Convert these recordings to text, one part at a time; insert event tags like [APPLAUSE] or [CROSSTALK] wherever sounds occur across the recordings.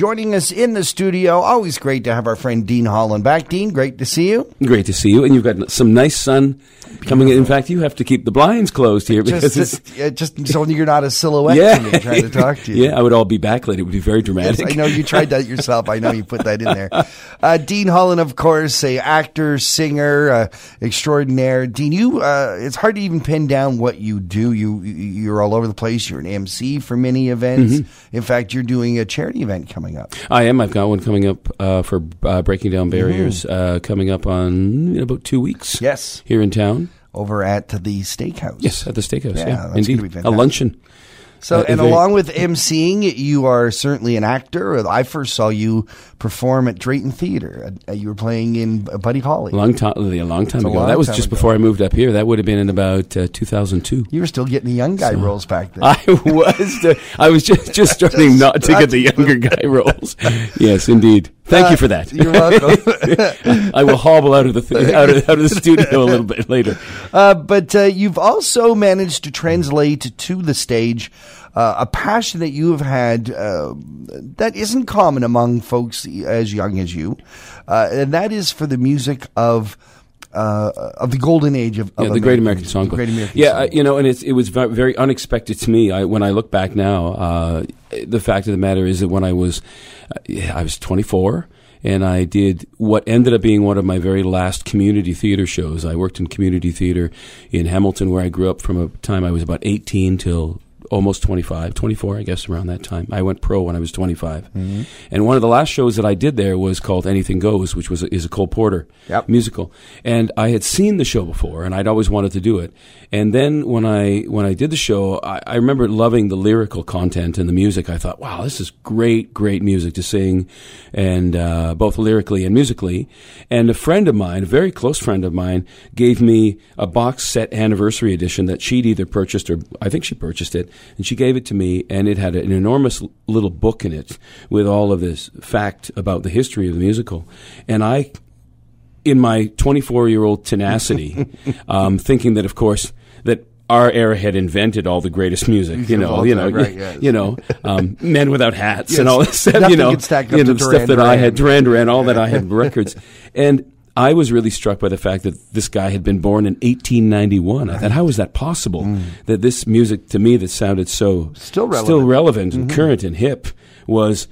Joining us in the studio, always great to have our friend Dean Hollin back. Dean, great to see you. Great to see you, and you've got some nice sun coming in. In fact, you have to keep the blinds closed here because Just, it's. uh, just so [LAUGHS] you're not a silhouette Yeah, to me trying to [LAUGHS] talk to you. yeah, I would all be backlit. It would be very Yes, dramatic. I know you tried that [LAUGHS] yourself. I know you put that in there. Uh, Dean Hollin, of course, a actor, singer, uh, extraordinaire. Dean, you uh, it's hard to even pin down what you do. You you're all over the place. You're an MC for many events. Mm-hmm. In fact, you're doing a charity event coming up. I am. I've got one coming up uh, for uh, breaking down barriers Mm-hmm. uh, coming up on in about two weeks. Yes, here in town. over at the steakhouse. Yes, at the steakhouse. Yeah, Yeah, indeed. be a luncheon. So, Uh, and along with emceeing, you are certainly an actor. I first saw you perform at Drayton Theater. Uh, you were playing in Buddy Holly. Long time, a long time It's ago. long that was just ago. before I moved up here. That would have been in about uh, 2002. You were still getting the young guy roles back then. I was. The, I was just [LAUGHS] just starting Just not to get the younger guy roles. [LAUGHS] Yes, indeed. Thank Uh, you for that. You're welcome. [LAUGHS] I will hobble out of the th- out, of, out of the studio a little bit later. uh, but uh, you've also managed to translate to the stage uh, a passion that you have had uh, that isn't common among folks as young as you, uh, and that is for the music of. Uh, of the golden age of, of Yeah, the Great American Songbook. Great American yeah, uh, you know, and it's, it was very unexpected to me. I, when I look back now, uh, the fact of the matter is that when I was, uh, I was 24, and I did what ended up being one of my very last community theater shows. I worked in community theater in Hamilton, where I grew up from a time I was about 18 till almost 25, 24, I guess, around that time. I went pro when I was 25. And one of the last shows that I did there was called Anything Goes, which was a, is a Cole Porter Yep. musical. And I had seen the show before, and I'd always wanted to do it. And then when I when I did the show, I, I remember loving the lyrical content and the music. I thought, wow, this is great, great music to sing, and uh, both lyrically and musically. And a friend of mine, a very close friend of mine, gave me a box set anniversary edition that she'd either purchased or I think she purchased it, and she gave it to me, and it had an enormous little book in it with all of this fact about the history of the musical, and I in my 24 year old tenacity, [LAUGHS] um, thinking that, of course, that our era had invented all the greatest music, [LAUGHS] you know, you know, right, [LAUGHS] yes. you know, um, men without hats Yes, and all this stuff, nothing you know, can stack up you know, to the Duran stuff that I had. Duran Duran, all that I had records, and I was really struck by the fact that this guy had been born in 1891. I thought, how is that possible? That this music to me that sounded so Mm. Still relevant. Mm-hmm. still relevant and current and hip was,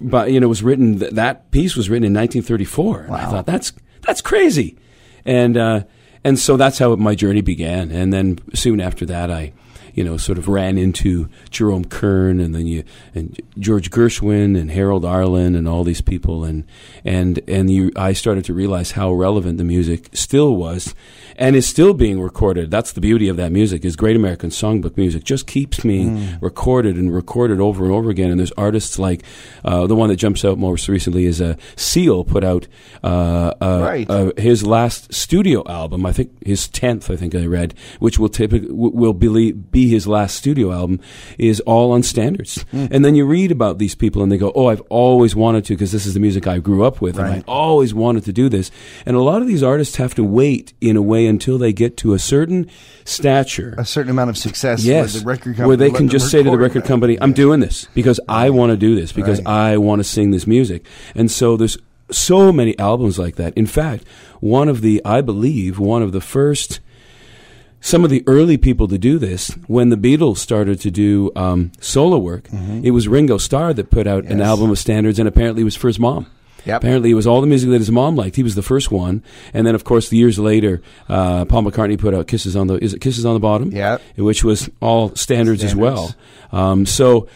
by, you know, was written. th- That piece was written in 1934, and I thought that's that's crazy, and uh, and so that's how my journey began. And then soon after that, I. You know, sort of ran into Jerome Kern, and then you and George Gershwin, and Harold Arlen, and all these people, and and and you, I started to realize how relevant the music still was, and is still being recorded. That's the beauty of that music is Great American Songbook music just keeps being recorded and recorded over and over again. And there's artists like uh, the one that jumps out most recently is uh, Seal put out uh, uh, Right. uh, his last studio album. I think his tenth. I think I read, which will typically will be, be his last studio album, is all on standards. Hmm. And then you read about these people, and they go, "Oh, I've always wanted to because this is the music I grew up with, and I always wanted to do this." And a lot of these artists have to wait in a way until they get to a certain stature. a certain amount of success. Yes, where the record company where they can just say to the record company, "I'm doing this because I want to do this because Right. I want to sing this music." And so there's so many albums like that. In fact, one of the, I believe, one of the first, some of the early people to do this, when the Beatles started to do um, solo work, it was Ringo Starr that put out an Mm-hmm. Album of standards, and apparently it was for his mom. Yep. Apparently, it was all the music that his mom liked. He was the first one, and then, of course, the years later, uh, Paul McCartney put out "Kisses on the." Is it "Kisses on the Bottom"? Yep. which was all standards, as well. Um, so,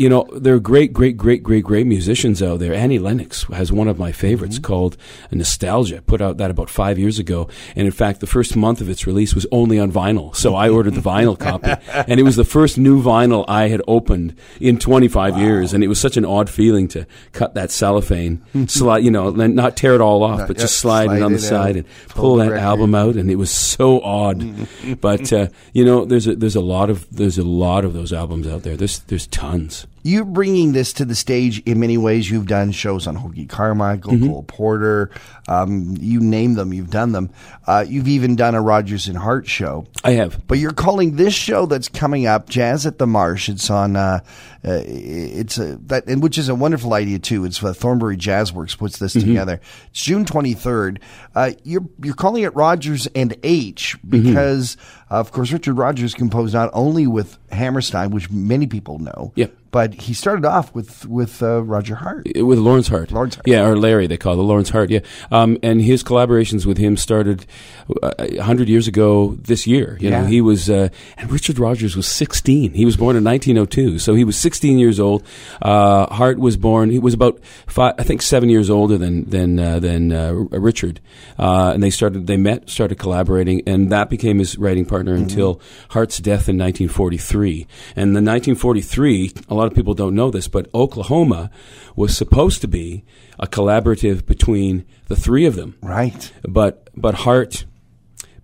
you know, there are great, great, great, great, great musicians out there. Annie Lennox has one of my favorites Mm-hmm. called Nostalgia. Put out that about five years ago, and in fact, the first month of its release was only on vinyl. So I [LAUGHS] ordered the vinyl copy, and it was the first new vinyl I had opened in 25 years, and it was such an odd feeling to cut that cellophane, [LAUGHS] slide, you know, and not tear it all off, but just slide, slide it on the side and pull pull that record. album out, and it was so odd. [LAUGHS] but uh, you know, there's a, there's a lot of there's a lot of those albums out there. There's there's tons. You're bringing this to the stage in many ways. You've done shows on Hoagy Carmichael, Cole Porter, um, you name them, you've done them. Uh, you've even done a Rodgers and Hart show. I have. But you're calling this show that's coming up Jazz at the Marsh. It's on, uh, uh, it's a, that, and which is a wonderful idea too. It's uh, Thornbury Jazz Works puts this together. It's June 23rd. Uh, you're, you're calling it Rodgers and H because, of course, Richard Rodgers composed not only with Hammerstein, which many people know. But he started off with, with, uh, Roger Hart. with Lawrence Hart. Lawrence Hart. Yeah, or Larry, they call it Lawrence Hart. Yeah, um, and his collaborations with him started uh, a hundred years ago this year. You know, he was, uh, and Richard Rodgers was 16. He was born in 1902, so he was 16 years old. Uh, Hart was born. He was about five, I think, seven years older than than uh, than uh, Richard. Uh, and they started, they met, started collaborating, and that became his writing partner Mm-hmm. until Hart's death in 1943. And the 1943, a lot of people don't know this, but Oklahoma was supposed to be a collaborative between the three of them. Right. But but Hart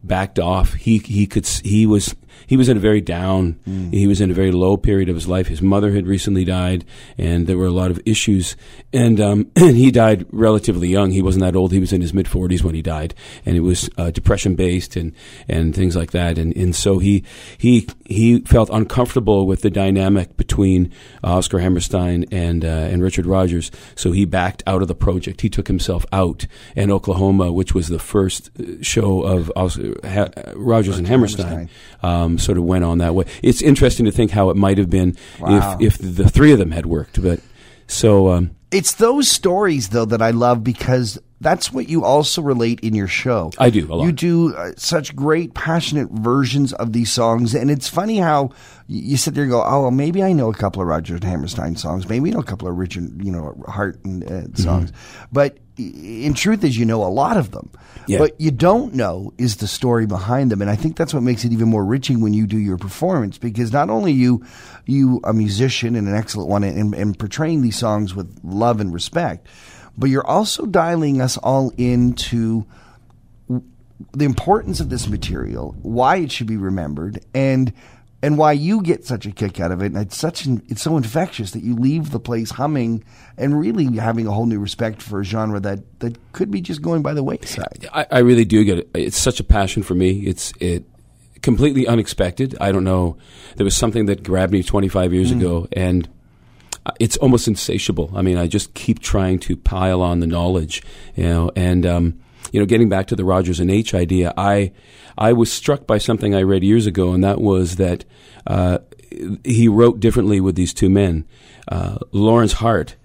backed off. He he could he was he was in a very down. He was in a very low period of his life. His mother had recently died, and there were a lot of issues. And um, [CLEARS THROAT] and he died relatively young. He wasn't that old. He was in his mid forties when he died, and it was uh, depression based and and things like that. And and so he he he felt uncomfortable with the dynamic between uh, Oscar Hammerstein and uh, and Richard Rodgers. So he backed out of the project. He took himself out, and Oklahoma, which was the first uh, show of Oscar, ha- Rodgers and Hammerstein, Hammerstein. Um, sort of went on that way. It's interesting to think how it might have been Wow. if if the three of them had worked. But so um, It's those stories though that I love because that's what you also relate in your show. I do a lot. You do uh, such great, passionate versions of these songs, and it's funny how you sit there and go, "Oh, well, maybe I know a couple of Roger and Hammerstein songs. Maybe I know a couple of Richard, you know, Hart and uh, Mm-hmm. songs." But in truth, is you know a lot of them. Yeah. What you don't know is the story behind them, and I think that's what makes it even more enriching when you do your performance because not only you, you a musician and an excellent one, and, and portraying these songs with love and respect, but you're also dialing us all into the importance of this material, why it should be remembered, and and why you get such a kick out of it. And it's such an, it's so infectious that you leave the place humming and really having a whole new respect for a genre that that could be just going by the wayside. I, I really do get it. It's such a passion for me. It's it completely unexpected. I don't know. There was something that grabbed me 25 years mm. ago, and it's almost insatiable. I mean, I just keep trying to pile on the knowledge, you know, and um, you know, getting back to the Rodgers and H idea, I I was struck by something I read years ago, and that was that uh, he wrote differently with these two men. Uh, Lawrence Hart,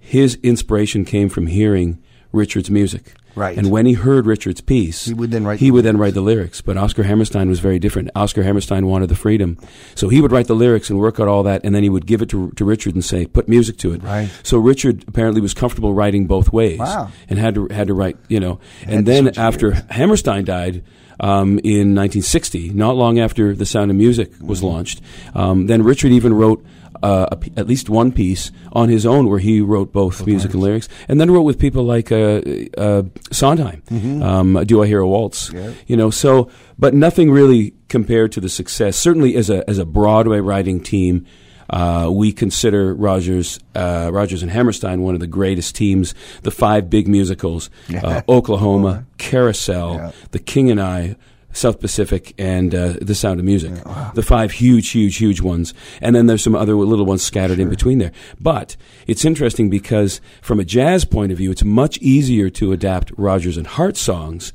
his inspiration came from hearing Richard's music. Right. And when he heard Richard's piece, He would then write he the would then write the lyrics. But Oscar Hammerstein was very different. Oscar Hammerstein wanted the freedom, so he would write the lyrics and work out all that, and then he would give it to, to Richard and say, "Put music to it." Right. So Richard apparently was comfortable writing both ways, Wow. and had to had to write, you know. And then after gears. Hammerstein died um, in 1960, not long after The Sound of Music was Mm-hmm. launched, um, then Richard even wrote. Uh, p- at least one piece on his own where he wrote both music and lyrics, and then wrote with people like uh, uh, Sondheim. Um, Do I Hear a Waltz? Mm-hmm. Yeah. You know, so but nothing really compared to the success. Certainly, as a as a Broadway writing team, uh, we consider Rodgers uh, Rodgers and Hammerstein one of the greatest teams. The five big musicals: uh, [LAUGHS] Oklahoma, Carousel, Yeah. The King and I. South Pacific and uh, The Sound of Music, the five huge, huge, huge ones, and then there's some other little ones scattered in between there. But it's interesting because, from a jazz point of view, it's much easier to adapt Rodgers and Hart songs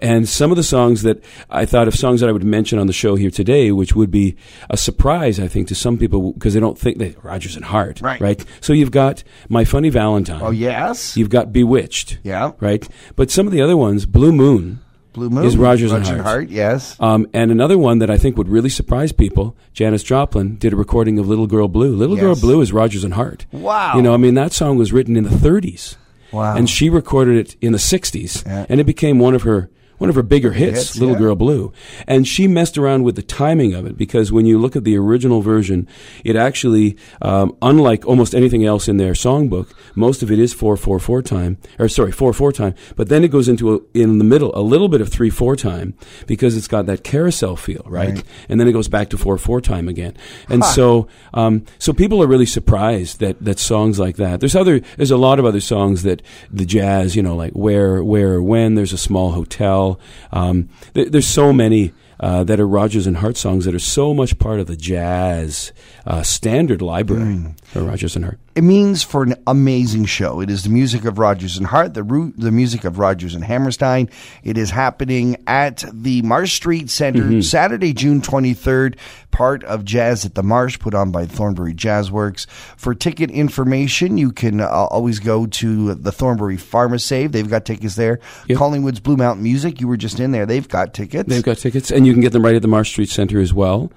and some of the songs that I thought of songs that I would mention on the show here today, which would be a surprise, I think, to some people because they don't think that Rodgers and Hart, Right. Right. So you've got My Funny Valentine. Oh yes, You've got Bewitched. Yeah. Right. But some of the other ones, Blue Moon. Blue Moon is Rodgers and Hart. Yes, Um, and another one that I think would really surprise people, Janis Joplin did a recording of Little Girl Blue. Little Girl Blue is Rodgers and Hart. Wow. You know, I mean, that song was written in the 30s. Wow. And she recorded it in the 60s. Yeah. And it became one of her one of her bigger hits, hits, Little yeah. Girl Blue. And she messed around with the timing of it because when you look at the original version, it actually, um, unlike almost anything else in their songbook, most of it is 4-4-4 time, or sorry, 4-4 time, but then it goes into, a, in the middle, a little bit of 3-4 time because it's got that carousel feel, right? Right. And then it goes back to 4-4 time again. And so, um, so people are really surprised that, that songs like that. There's other, there's a lot of other songs that the jazz, you know, like Where, Where, When, There's a Small Hotel. Um, there, there's so many uh, that are Rodgers and Hart songs that are so much part of the jazz uh, standard library for Rodgers and Hart. It means for an amazing show. It is the music of Rodgers and Hart, the root, the music of Rodgers and Hammerstein. It is happening at the Marsh Street Center Mm-hmm. Saturday, June 23rd. Part of Jazz at the Marsh, put on by Thornbury Jazz Works. For ticket information, you can uh, always go to the Thornbury Pharmasave. They've got tickets there. Yep. Collingwood's Blue Mountain Music, you were just in there. They've got tickets. They've got tickets, and you can get them right at the Marsh Street Center as well.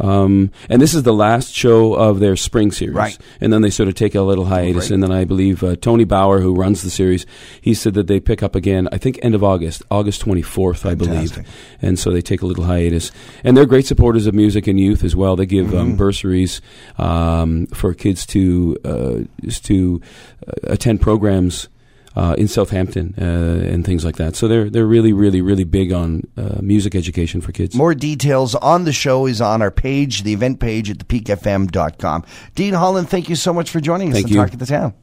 Um, and this is the last show of their spring series. Right. And then they sort of take a little hiatus. Right. And then I believe uh, Tony Bauer, who runs the series, he said that they pick up again, I think, end of August, August 24th, I believe. And so they take a little hiatus. And they're great supporters of music and youth as well. They give Mm-hmm. um, bursaries um, for kids to, uh, to uh, attend programs. Uh, in Southampton uh, and things like that, so they're they're really really really big on uh, music education for kids. More details on the show is on our page, the event page at thepeakfm.com. Dean Hollin, thank you so much for joining us Thank on you. Talk of the Town.